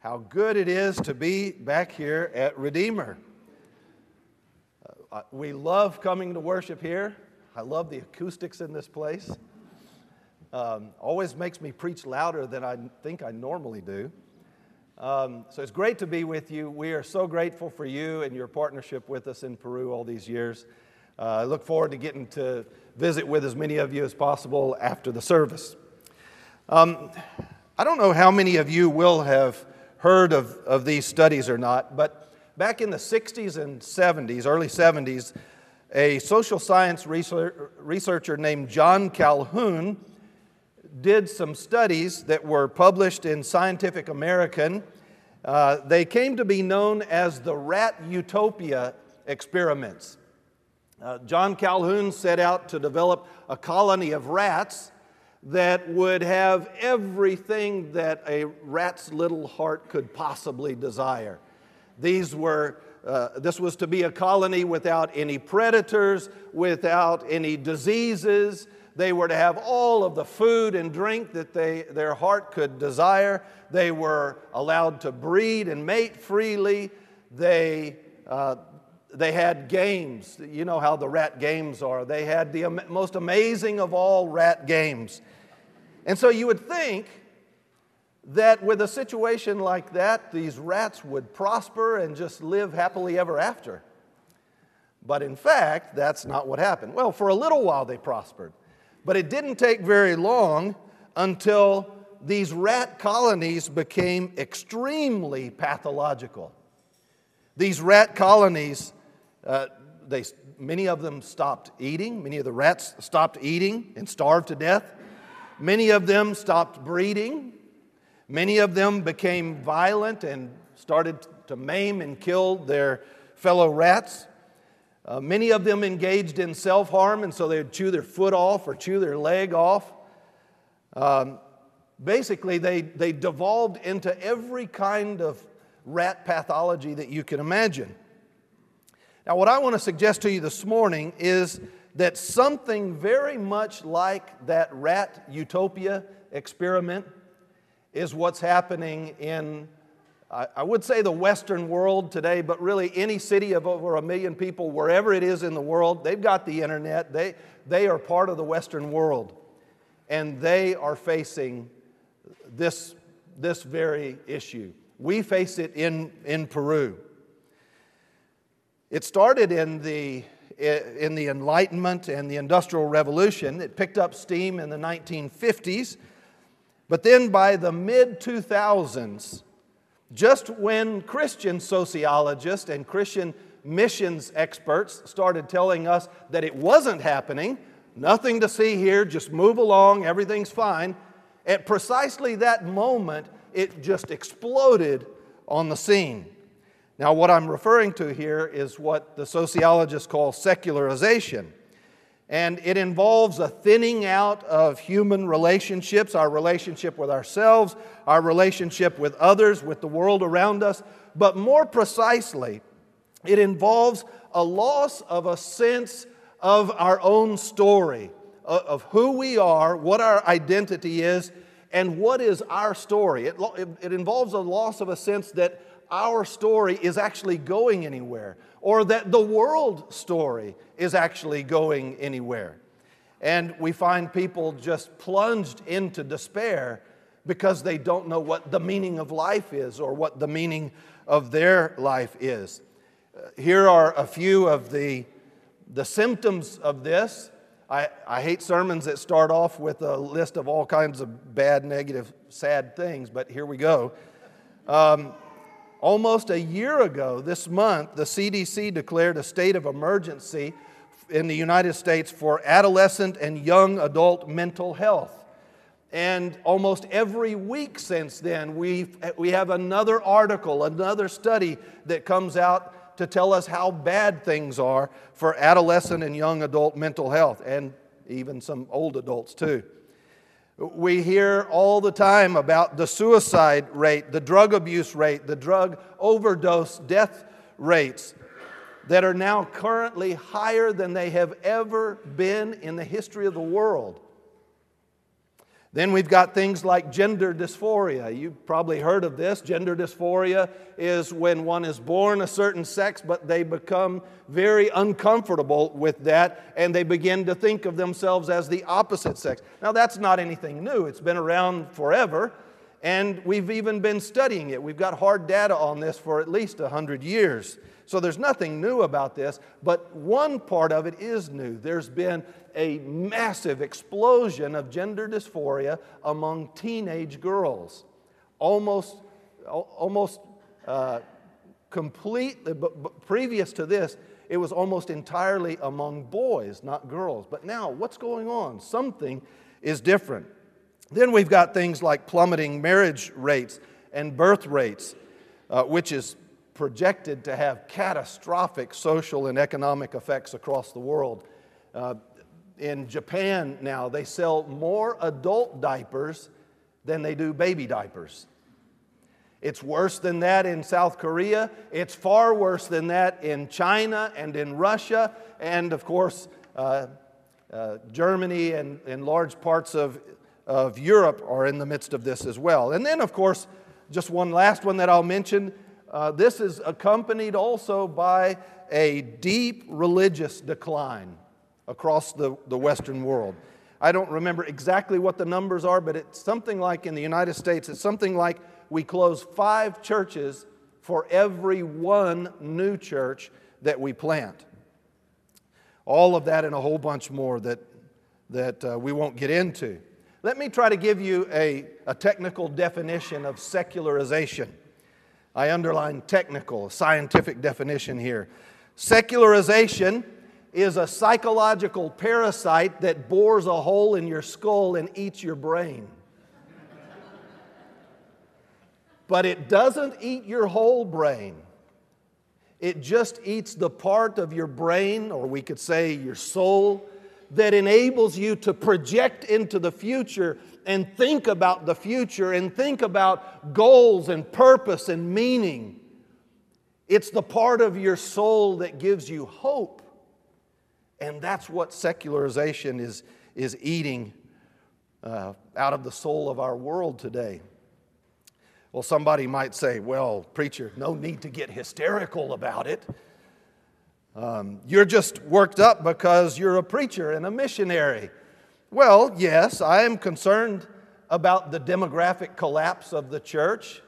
how good it is to be back here at Redeemer. Uh, we love coming to worship here. I love the acoustics in this place. Um, always makes me preach louder than I think I normally do. Um, so it's great to be with you. We are so grateful for you and your partnership with us in Peru all these years. Uh, I look forward to getting to visit with as many of you as possible after the service. Um, I don't know how many of you will have heard of, of these studies or not, but back in the 60s and 70s, early 70s, a social science researcher named John Calhoun did some studies that were published in Scientific American. Uh, they came to be known as the rat utopia experiments. Uh, John Calhoun set out to develop a colony of rats that would have everything that a rat's little heart could possibly desire. These were, uh, this was to be a colony without any predators, without any diseases. They were to have all of the food and drink that they, their heart could desire. They were allowed to breed and mate freely. They, uh, they had games. You know how the rat games are. They had the most amazing of all rat games. And so you would think that with a situation like that, these rats would prosper and just live happily ever after. But in fact, that's not what happened. Well, for a little while they prospered, but it didn't take very long until these rat colonies became extremely pathological. These rat colonies, uh, they, many of them stopped eating, many of the rats stopped eating and starved to death. Many of them stopped breeding. Many of them became violent and started to maim and kill their fellow rats. Uh, many of them engaged in self harm, and so they would chew their foot off or chew their leg off. Um, basically, they, they devolved into every kind of rat pathology that you can imagine. Now, what I want to suggest to you this morning is that something very much like that rat utopia experiment is what's happening in, I would say, the Western world today, but really any city of over a million people, wherever it is in the world, they've got the internet. They, they are part of the Western world. And they are facing this, this very issue. We face it in, in Peru. It started in the in the Enlightenment and the Industrial Revolution. It picked up steam in the 1950s. But then by the mid 2000s, just when Christian sociologists and Christian missions experts started telling us that it wasn't happening, nothing to see here, just move along, everything's fine, at precisely that moment, it just exploded on the scene. Now, what I'm referring to here is what the sociologists call secularization. And it involves a thinning out of human relationships, our relationship with ourselves, our relationship with others, with the world around us. But more precisely, it involves a loss of a sense of our own story, of who we are, what our identity is, and what is our story. It, it involves a loss of a sense that our story is actually going anywhere or that the world story is actually going anywhere. And we find people just plunged into despair because they don't know what the meaning of life is or what the meaning of their life is. Uh, here are a few of the, the symptoms of this. I, I hate sermons that start off with a list of all kinds of bad, negative, sad things, but here we go. Um, Almost a year ago, this month, the CDC declared a state of emergency in the United States for adolescent and young adult mental health. And almost every week since then, we we have another article, another study that comes out to tell us how bad things are for adolescent and young adult mental health, and even some old adults too. We hear all the time about the suicide rate, the drug abuse rate, the drug overdose death rates that are now currently higher than they have ever been in the history of the world. Then we've got things like gender dysphoria. You've probably heard of this. Gender dysphoria is when one is born a certain sex, but they become very uncomfortable with that and they begin to think of themselves as the opposite sex. Now, that's not anything new, it's been around forever, and we've even been studying it. We've got hard data on this for at least 100 years. So there's nothing new about this, but one part of it is new. There's been a massive explosion of gender dysphoria among teenage girls. Almost, almost uh, completely, but, but previous to this, it was almost entirely among boys, not girls. But now, what's going on? Something is different. Then we've got things like plummeting marriage rates and birth rates, uh, which is projected to have catastrophic social and economic effects across the world. Uh, in Japan now, they sell more adult diapers than they do baby diapers. It's worse than that in South Korea. It's far worse than that in China and in Russia, and of course, uh, uh, Germany and, and large parts of, of Europe are in the midst of this as well. And then, of course, just one last one that I'll mention uh, this is accompanied also by a deep religious decline across the, the Western world. I don't remember exactly what the numbers are, but it's something like in the United States, it's something like we close five churches for every one new church that we plant. All of that and a whole bunch more that, that uh, we won't get into. Let me try to give you a, a technical definition of secularization. I underline technical, scientific definition here. Secularization is a psychological parasite that bores a hole in your skull and eats your brain. but it doesn't eat your whole brain. It just eats the part of your brain, or we could say your soul, that enables you to project into the future and think about the future and think about goals and purpose and meaning. It's the part of your soul that gives you hope. And that's what secularization is, is eating uh, out of the soul of our world today. Well, somebody might say, well, preacher, no need to get hysterical about it. Um, you're just worked up because you're a preacher and a missionary. Well, yes, I am concerned about the demographic collapse of the church.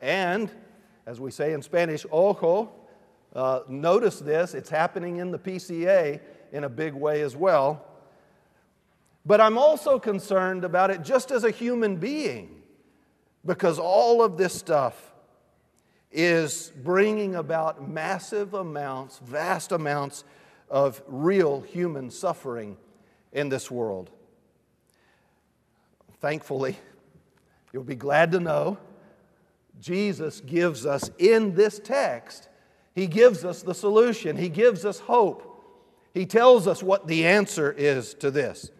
And, as we say in Spanish, ojo, uh, notice this, it's happening in the PCA in a big way as well. But I'm also concerned about it just as a human being, because all of this stuff is bringing about massive amounts, vast amounts of real human suffering in this world. Thankfully, you'll be glad to know Jesus gives us in this text, He gives us the solution, He gives us hope. He tells us what the answer is to this.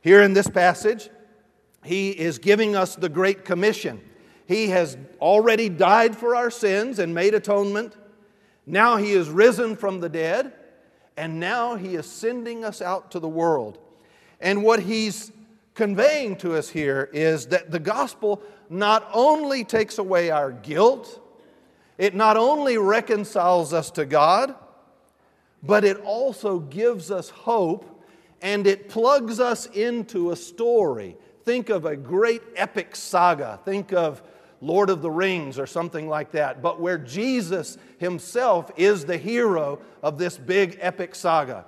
Here in this passage, He is giving us the Great Commission. He has already died for our sins and made atonement. Now He is risen from the dead, and now He is sending us out to the world. And what He's conveying to us here is that the gospel not only takes away our guilt, it not only reconciles us to God, but it also gives us hope and it plugs us into a story. Think of a great epic saga. Think of Lord of the Rings or something like that, but where Jesus himself is the hero of this big epic saga.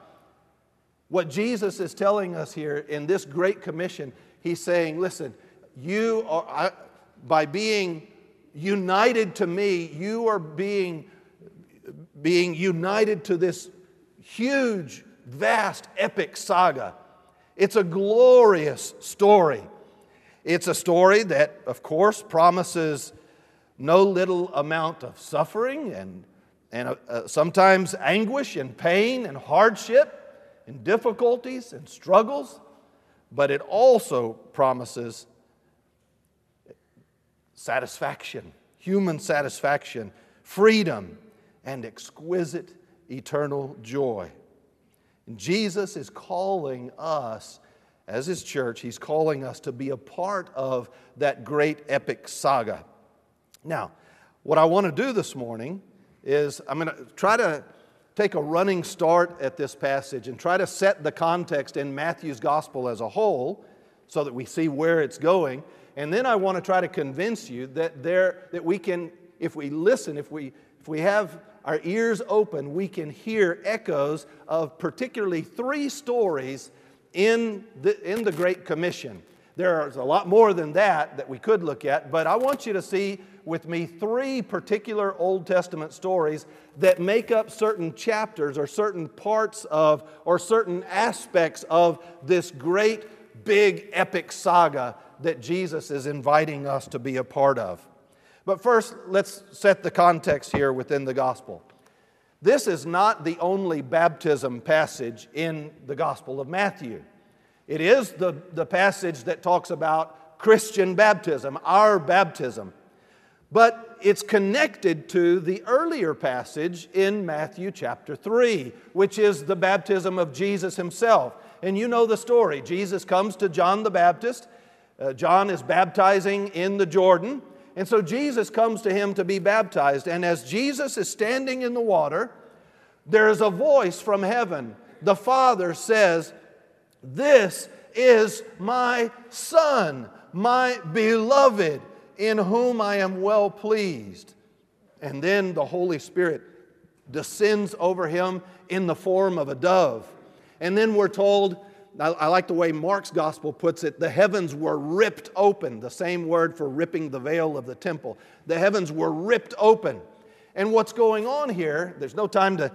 What Jesus is telling us here in this Great Commission, he's saying, listen, you are, I, by being united to me, you are being, being united to this huge, vast, epic saga. It's a glorious story. It's a story that, of course, promises no little amount of suffering and, and uh, uh sometimes anguish and pain and hardship and difficulties and struggles, but it also promises satisfaction, human satisfaction, freedom, and exquisite eternal joy. And Jesus is calling us as His church, He's calling us to be a part of that great epic saga. Now, what I want to do this morning is I'm going to try to take a running start at this passage and try to set the context in Matthew's gospel as a whole so that we see where it's going. And then I want to try to convince you that, there, that we can, if we listen, if we, if we have our ears open, we can hear echoes of particularly three stories in the, in the Great Commission. There's a lot more than that that we could look at, but I want you to see with me three particular Old Testament stories that make up certain chapters or certain parts of or certain aspects of this great, big, epic saga that Jesus is inviting us to be a part of. But first, let's set the context here within the gospel. This is not the only baptism passage in the Gospel of Matthew. It is the, the passage that talks about Christian baptism, our baptism. But it's connected to the earlier passage in Matthew chapter 3, which is the baptism of Jesus himself. And you know the story. Jesus comes to John the Baptist. Uh, John is baptizing in the Jordan. And so Jesus comes to him to be baptized. And as Jesus is standing in the water, there is a voice from heaven. The Father says, This is my Son, my beloved, in whom I am well pleased. And then the Holy Spirit descends over him in the form of a dove. And then we're told I, like the way Mark's gospel puts it the heavens were ripped open, the same word for ripping the veil of the temple. The heavens were ripped open. And what's going on here, there's no time to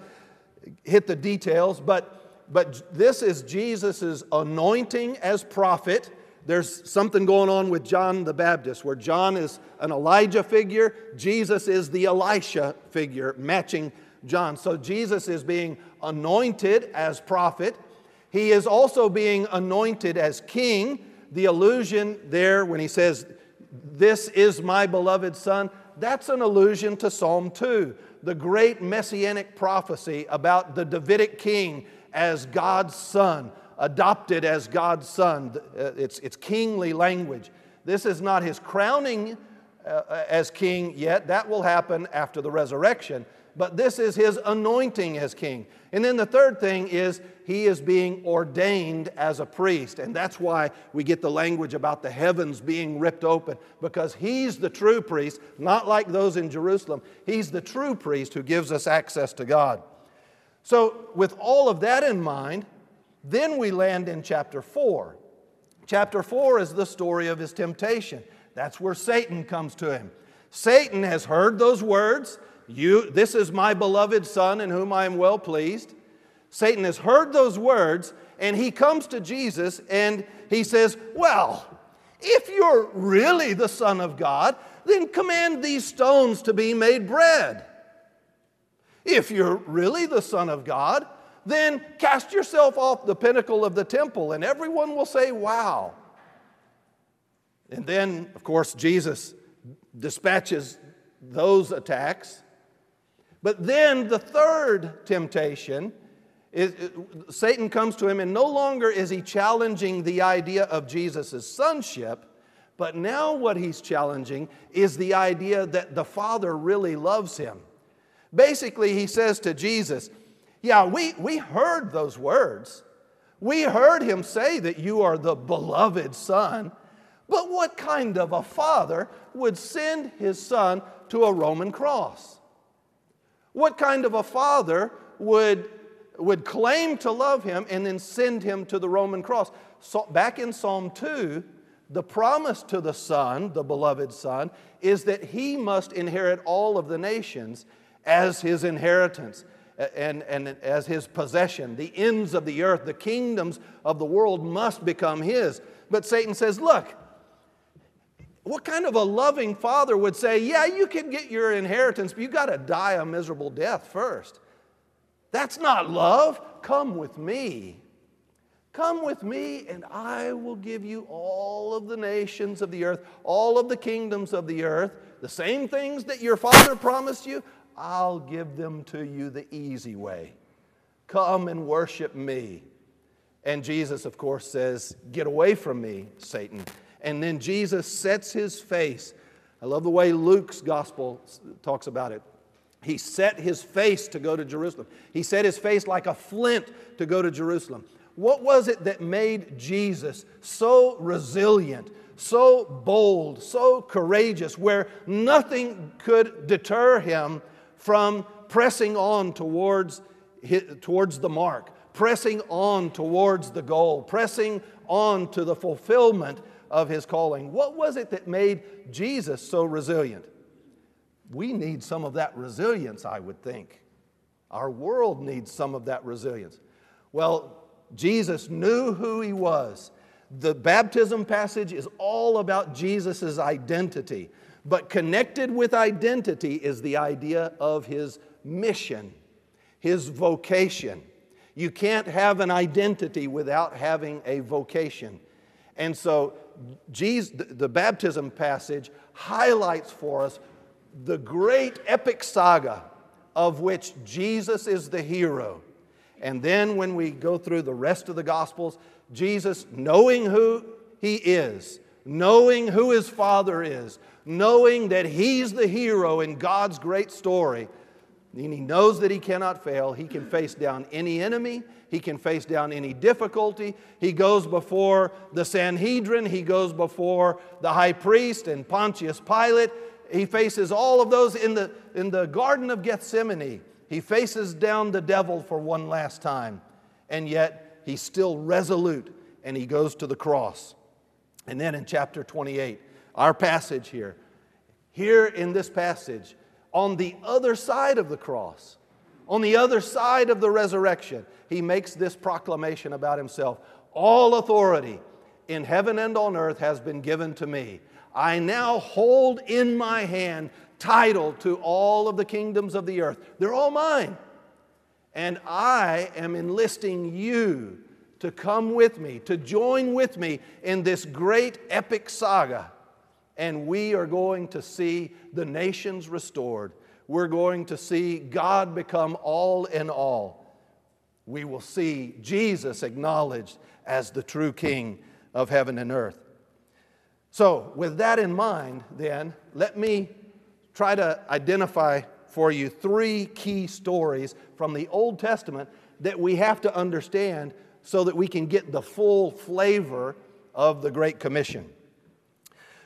hit the details, but, but this is Jesus' anointing as prophet. There's something going on with John the Baptist where John is an Elijah figure, Jesus is the Elisha figure, matching John. So Jesus is being anointed as prophet. He is also being anointed as king. The allusion there when he says, This is my beloved son, that's an allusion to Psalm 2, the great messianic prophecy about the Davidic king as God's son, adopted as God's son. Uh, it's, it's kingly language. This is not his crowning uh, as king yet, that will happen after the resurrection but this is his anointing as king. And then the third thing is he is being ordained as a priest. And that's why we get the language about the heavens being ripped open, because he's the true priest, not like those in Jerusalem. He's the true priest who gives us access to God. So, with all of that in mind, then we land in chapter 4. Chapter 4 is the story of his temptation. That's where Satan comes to him. Satan has heard those words. You, this is my beloved Son in whom I am well pleased. Satan has heard those words and he comes to Jesus and he says, Well, if you're really the Son of God, then command these stones to be made bread. If you're really the Son of God, then cast yourself off the pinnacle of the temple and everyone will say, Wow. And then, of course, Jesus dispatches those attacks but then the third temptation is Satan comes to him, and no longer is he challenging the idea of Jesus' sonship, but now what he's challenging is the idea that the Father really loves him. Basically, he says to Jesus, Yeah, we, we heard those words. We heard him say that you are the beloved Son, but what kind of a father would send his son to a Roman cross? What kind of a father would, would claim to love him and then send him to the Roman cross? So back in Psalm 2, the promise to the Son, the beloved Son, is that he must inherit all of the nations as his inheritance and, and as his possession. The ends of the earth, the kingdoms of the world must become his. But Satan says, Look, what kind of a loving father would say, Yeah, you can get your inheritance, but you got to die a miserable death first? That's not love. Come with me. Come with me, and I will give you all of the nations of the earth, all of the kingdoms of the earth, the same things that your father promised you. I'll give them to you the easy way. Come and worship me. And Jesus, of course, says, Get away from me, Satan. And then Jesus sets his face. I love the way Luke's gospel talks about it. He set his face to go to Jerusalem. He set his face like a flint to go to Jerusalem. What was it that made Jesus so resilient, so bold, so courageous, where nothing could deter him from pressing on towards, towards the mark, pressing on towards the goal, pressing on to the fulfillment of his calling? What was it that made Jesus so resilient? We need some of that resilience, I would think. Our world needs some of that resilience. Well, Jesus knew who he was. The baptism passage is all about Jesus' identity, but connected with identity is the idea of his mission, his vocation. You can't have an identity without having a vocation. And so, Jesus, the baptism passage highlights for us the great epic saga of which Jesus is the hero. And then when we go through the rest of the Gospels, Jesus, knowing who he is, knowing who his Father is, knowing that he's the hero in God's great story, and he knows that he cannot fail, he can face down any enemy, he can face down any difficulty. He goes before the Sanhedrin, he goes before the high priest and Pontius Pilate. He faces all of those in the, in the Garden of Gethsemane. He faces down the devil for one last time, and yet he's still resolute and he goes to the cross. And then in chapter 28, our passage here, here in this passage, on the other side of the cross, on the other side of the resurrection, he makes this proclamation about himself All authority in heaven and on earth has been given to me. I now hold in my hand title to all of the kingdoms of the earth. They're all mine. And I am enlisting you to come with me, to join with me in this great epic saga. And we are going to see the nations restored. We're going to see God become all in all. We will see Jesus acknowledged as the true King of heaven and earth. So, with that in mind, then, let me try to identify for you three key stories from the Old Testament that we have to understand so that we can get the full flavor of the Great Commission.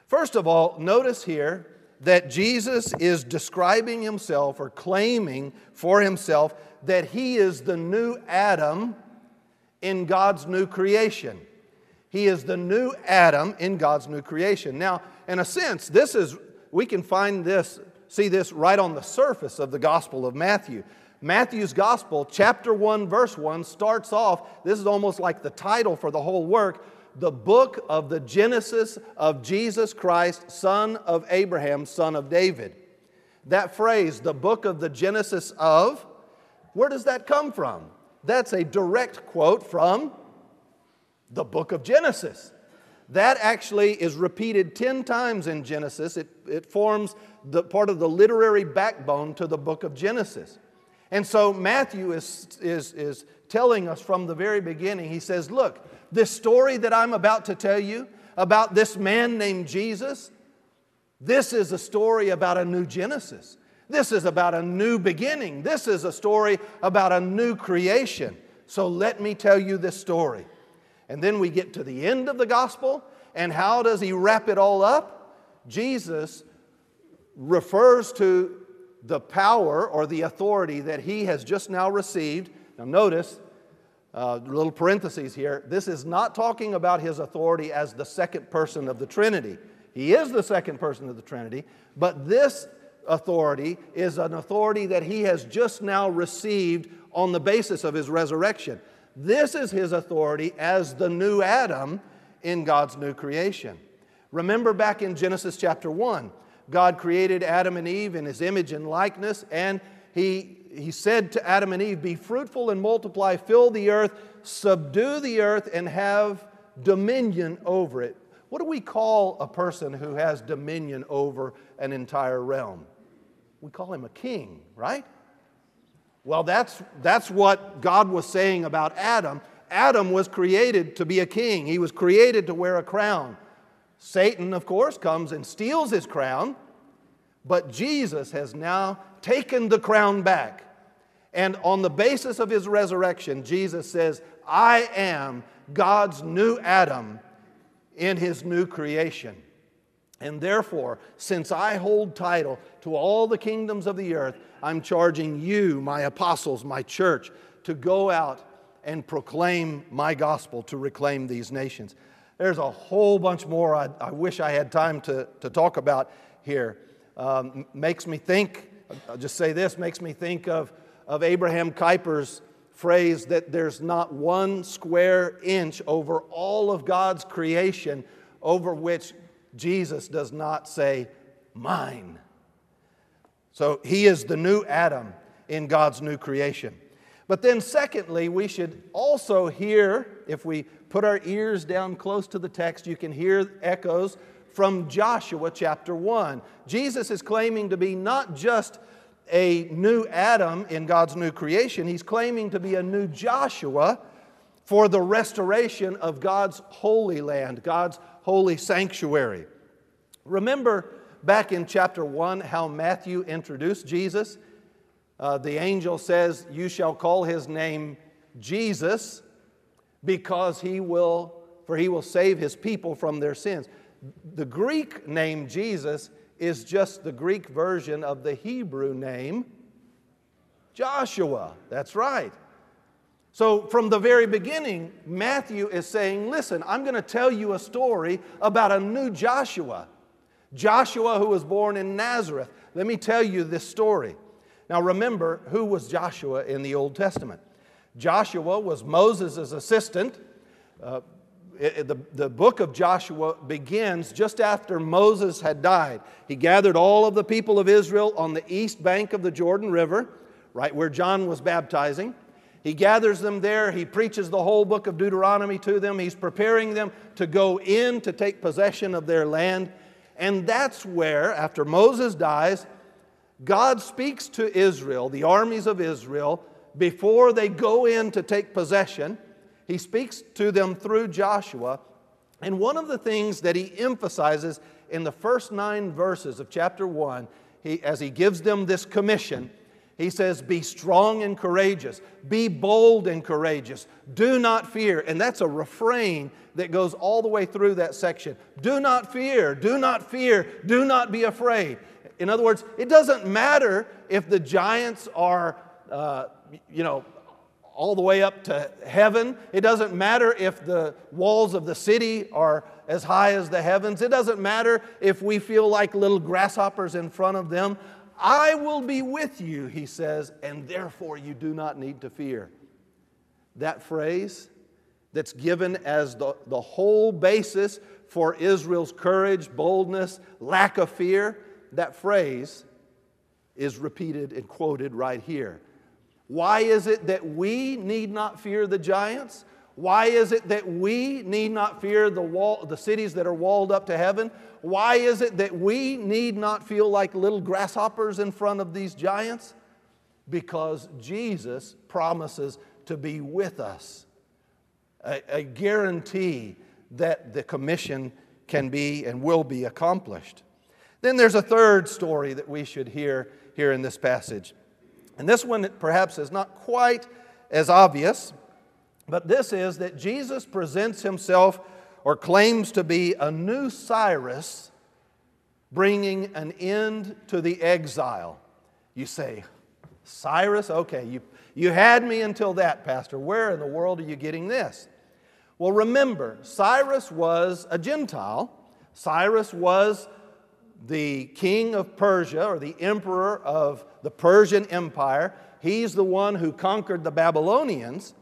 First of all, notice here that Jesus is describing himself or claiming for himself that he is the new Adam in God's new creation. He is the new Adam in God's new creation. Now, in a sense, this is we can find this, see this right on the surface of the Gospel of Matthew. Matthew's Gospel, chapter 1, verse 1, starts off, this is almost like the title for the whole work, the book of the Genesis of Jesus Christ, son of Abraham, son of David. That phrase, the book of the Genesis of, where does that come from? That's a direct quote from the book of Genesis. That actually is repeated 10 times in Genesis. It, it forms the part of the literary backbone to the book of Genesis. And so Matthew is, is, is telling us from the very beginning, he says, Look, this story that I'm about to tell you about this man named Jesus, this is a story about a new Genesis. This is about a new beginning. This is a story about a new creation. So let me tell you this story. And then we get to the end of the gospel, and how does he wrap it all up? Jesus refers to the power or the authority that he has just now received. Now, notice, uh, little parentheses here, this is not talking about his authority as the second person of the Trinity. He is the second person of the Trinity, but this authority is an authority that he has just now received on the basis of his resurrection. This is his authority as the new Adam in God's new creation. Remember back in Genesis chapter 1, God created Adam and Eve in his image and likeness, and he, he said to Adam and Eve, Be fruitful and multiply, fill the earth, subdue the earth, and have dominion over it. What do we call a person who has dominion over an entire realm? We call him a king, right? Well, that's, that's what God was saying about Adam Adam was created to be a king, he was created to wear a crown. Satan, of course, comes and steals his crown, but Jesus has now taken the crown back. And on the basis of his resurrection, Jesus says, I am God's new Adam in his new creation. And therefore, since I hold title to all the kingdoms of the earth, I'm charging you, my apostles, my church, to go out and proclaim my gospel to reclaim these nations. There's a whole bunch more I, I wish I had time to, to talk about here. Um, makes me think, I'll just say this, makes me think of, of Abraham Kuyper's phrase that there's not one square inch over all of God's creation over which Jesus does not say, mine. So he is the new Adam in God's new creation. But then, secondly, we should also hear, if we put our ears down close to the text, you can hear echoes from Joshua chapter 1. Jesus is claiming to be not just a new Adam in God's new creation, he's claiming to be a new Joshua for the restoration of God's holy land, God's holy sanctuary. Remember back in chapter 1 how Matthew introduced Jesus? Uh, the angel says, You shall call his name Jesus because he will, for he will save his people from their sins. The Greek name Jesus is just the Greek version of the Hebrew name Joshua. That's right. So, from the very beginning, Matthew is saying, Listen, I'm going to tell you a story about a new Joshua. Joshua, who was born in Nazareth. Let me tell you this story. Now, remember, who was Joshua in the Old Testament? Joshua was Moses' assistant. Uh, it, the, the book of Joshua begins just after Moses had died. He gathered all of the people of Israel on the east bank of the Jordan River, right where John was baptizing. He gathers them there. He preaches the whole book of Deuteronomy to them. He's preparing them to go in to take possession of their land. And that's where, after Moses dies, God speaks to Israel, the armies of Israel, before they go in to take possession. He speaks to them through Joshua. And one of the things that he emphasizes in the first nine verses of chapter one, he, as he gives them this commission, he says, Be strong and courageous, be bold and courageous, do not fear. And that's a refrain that goes all the way through that section. Do not fear, do not fear, do not be afraid. In other words, it doesn't matter if the giants are, uh, you know, all the way up to heaven. It doesn't matter if the walls of the city are as high as the heavens. It doesn't matter if we feel like little grasshoppers in front of them. I will be with you, he says, and therefore you do not need to fear. That phrase that's given as the, the whole basis for Israel's courage, boldness, lack of fear, that phrase is repeated and quoted right here. Why is it that we need not fear the giants? Why is it that we need not fear the, wall, the cities that are walled up to heaven? Why is it that we need not feel like little grasshoppers in front of these giants? Because Jesus promises to be with us, a, a guarantee that the commission can be and will be accomplished. Then there's a third story that we should hear here in this passage. And this one perhaps is not quite as obvious, but this is that Jesus presents himself or claims to be a new Cyrus bringing an end to the exile. You say, Cyrus? Okay, you, you had me until that, Pastor. Where in the world are you getting this? Well, remember, Cyrus was a Gentile. Cyrus was the king of Persia or the emperor of the Persian Empire. He's the one who conquered the Babylonians.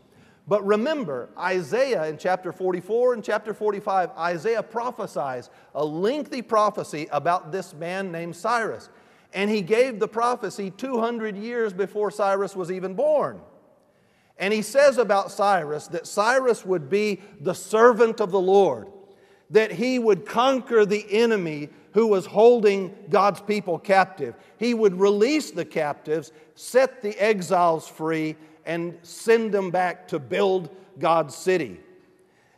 But remember, Isaiah in chapter 44 and chapter 45, Isaiah prophesies a lengthy prophecy about this man named Cyrus. And he gave the prophecy 200 years before Cyrus was even born. And he says about Cyrus that Cyrus would be the servant of the Lord, that he would conquer the enemy who was holding God's people captive. He would release the captives, set the exiles free, and send them back to build God's city.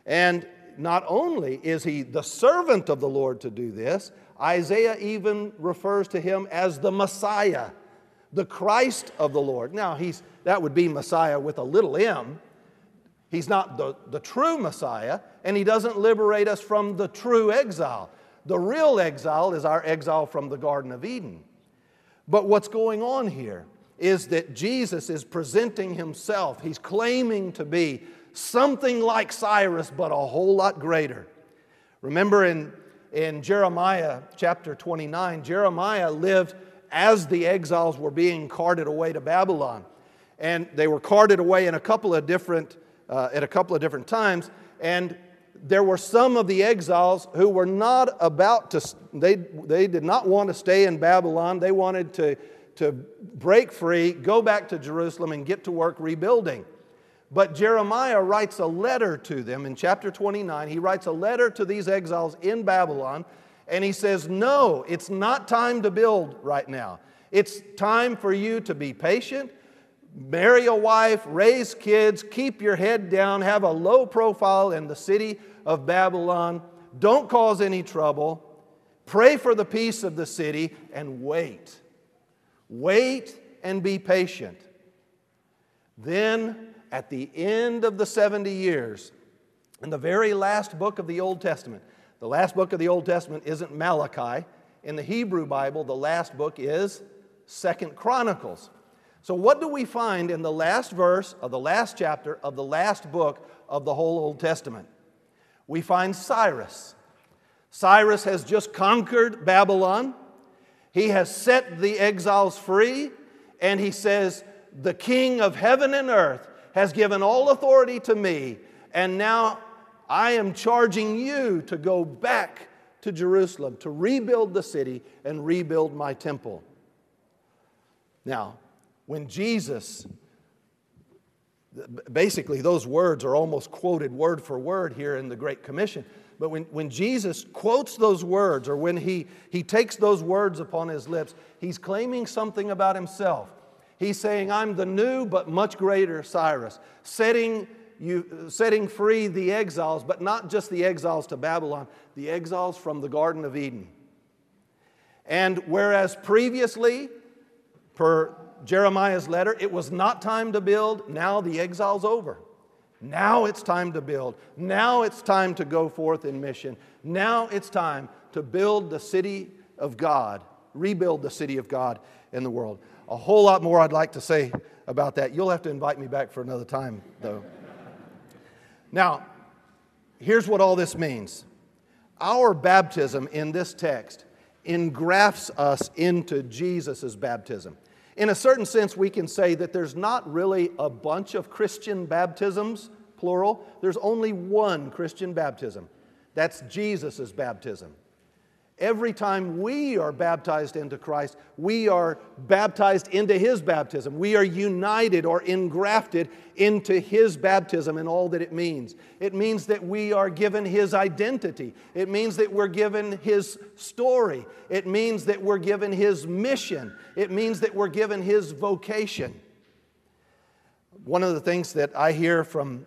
And not only is he the servant of the Lord to do this, Isaiah even refers to him as the Messiah, the Christ of the Lord. Now, he's, that would be Messiah with a little m. He's not the, the true Messiah, and he doesn't liberate us from the true exile. The real exile is our exile from the Garden of Eden. But what's going on here is that Jesus is presenting himself. He's claiming to be something like Cyrus, but a whole lot greater. Remember in, in Jeremiah chapter 29, Jeremiah lived as the exiles were being carted away to Babylon. And they were carted away in a couple of different, uh, at a couple of different times. And there were some of the exiles who were not about to, they, they did not want to stay in Babylon. They wanted to, to break free, go back to Jerusalem, and get to work rebuilding. But Jeremiah writes a letter to them in chapter 29. He writes a letter to these exiles in Babylon, and he says, No, it's not time to build right now. It's time for you to be patient, marry a wife, raise kids, keep your head down, have a low profile in the city of Babylon, don't cause any trouble, pray for the peace of the city, and wait. Wait and be patient. Then, at the end of the 70 years, in the very last book of the Old Testament, the last book of the Old Testament isn't Malachi. In the Hebrew Bible, the last book is Second Chronicles. So, what do we find in the last verse of the last chapter of the last book of the whole Old Testament? we find Cyrus. Cyrus has just conquered Babylon. He has set the exiles free, and he says, The king of heaven and earth has given all authority to me, and now I am charging you to go back to Jerusalem to rebuild the city and rebuild my temple. Now, when Jesus basically, those words are almost quoted word for word here in the Great Commission. But when, when Jesus quotes those words, or when he, he takes those words upon his lips, he's claiming something about himself. He's saying, I'm the new but much greater Cyrus, setting, you, setting free the exiles, but not just the exiles to Babylon, the exiles from the Garden of Eden. And whereas previously, per Jeremiah's letter, it was not time to build. Now the exile's over. Now it's time to build. Now it's time to go forth in mission. Now it's time to build the city of God, rebuild the city of God in the world. A whole lot more I'd like to say about that. You'll have to invite me back for another time, though. now, here's what all this means our baptism in this text engrafts us into Jesus' baptism. In a certain sense, we can say that there's not really a bunch of Christian baptisms, plural. There's only one Christian baptism. That's Jesus' baptism. Every time we are baptized into Christ, we are baptized into His baptism. We are united or engrafted into His baptism and all that it means. It means that we are given His identity. It means that we're given His story. It means that we're given His mission. It means that we're given His vocation. One of the things that I hear from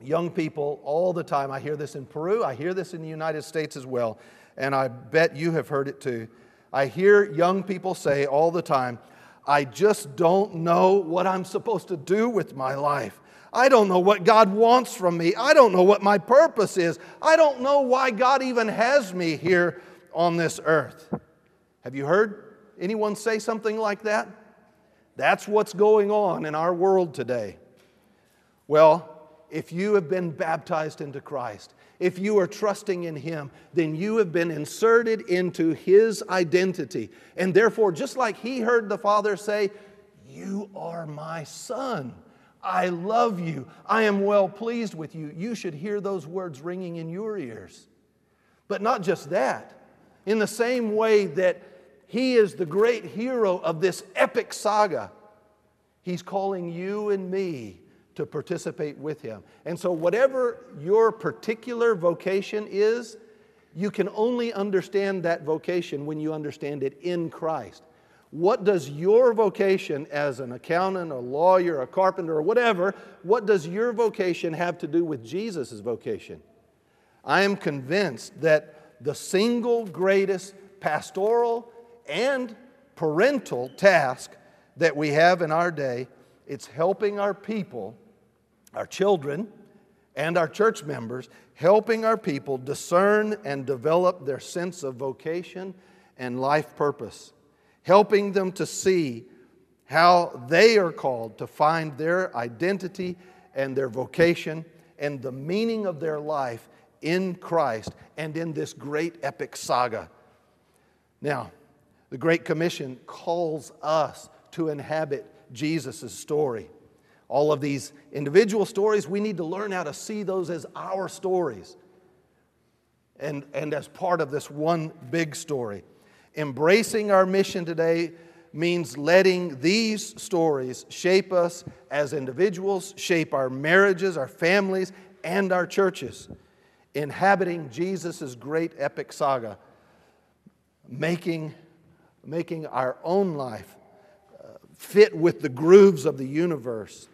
young people all the time, I hear this in Peru, I hear this in the United States as well and I bet you have heard it too. I hear young people say all the time, I just don't know what I'm supposed to do with my life. I don't know what God wants from me. I don't know what my purpose is. I don't know why God even has me here on this earth. Have you heard anyone say something like that? That's what's going on in our world today. Well, if you have been baptized into Christ, if you are trusting in Him, then you have been inserted into His identity. And therefore, just like He heard the Father say, You are my Son. I love you. I am well pleased with you. You should hear those words ringing in your ears. But not just that. In the same way that He is the great hero of this epic saga, He's calling you and me to participate with Him. And so, whatever your particular vocation is, you can only understand that vocation when you understand it in Christ. What does your vocation as an accountant, a lawyer, a carpenter, or whatever, what does your vocation have to do with Jesus' vocation? I am convinced that the single greatest pastoral and parental task that we have in our day, it's helping our people, our children, and our church members, helping our people discern and develop their sense of vocation and life purpose helping them to see how they are called to find their identity and their vocation and the meaning of their life in Christ and in this great epic saga. Now, the Great Commission calls us to inhabit Jesus' story. All of these individual stories, we need to learn how to see those as our stories and, and as part of this one big story. Embracing our mission today means letting these stories shape us as individuals, shape our marriages, our families, and our churches. Inhabiting Jesus' great epic saga, making, making our own life uh, fit with the grooves of the universe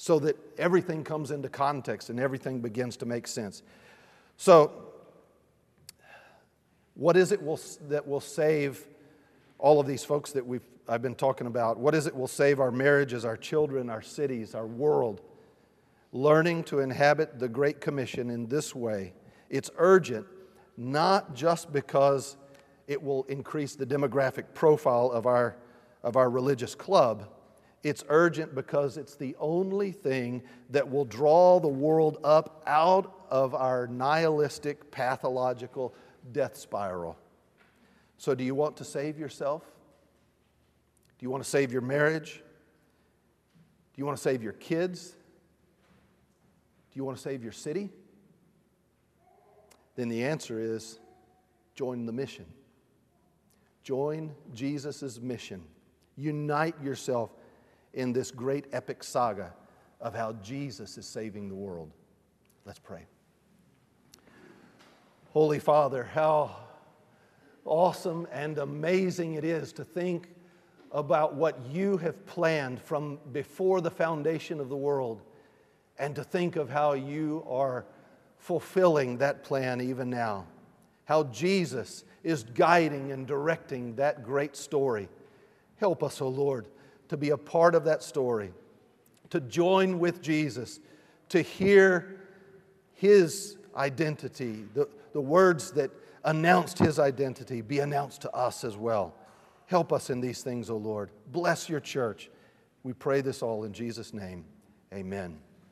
so that everything comes into context and everything begins to make sense. So, what is it will, that will save all of these folks that we've, I've been talking about? What is it will save our marriages, our children, our cities, our world? Learning to inhabit the Great Commission in this way. It's urgent, not just because it will increase the demographic profile of our, of our religious club. It's urgent because it's the only thing that will draw the world up out of our nihilistic, pathological, death spiral. So, do you want to save yourself? Do you want to save your marriage? Do you want to save your kids? Do you want to save your city? Then the answer is join the mission. Join Jesus' mission. Unite yourself in this great epic saga of how Jesus is saving the world. Let's pray. Holy Father, how awesome and amazing it is to think about what you have planned from before the foundation of the world and to think of how you are fulfilling that plan even now. How Jesus is guiding and directing that great story. Help us, O oh Lord, to be a part of that story, to join with Jesus, to hear his identity, the, the words that announced his identity be announced to us as well. Help us in these things, O Lord. Bless your church. We pray this all in Jesus' name. Amen.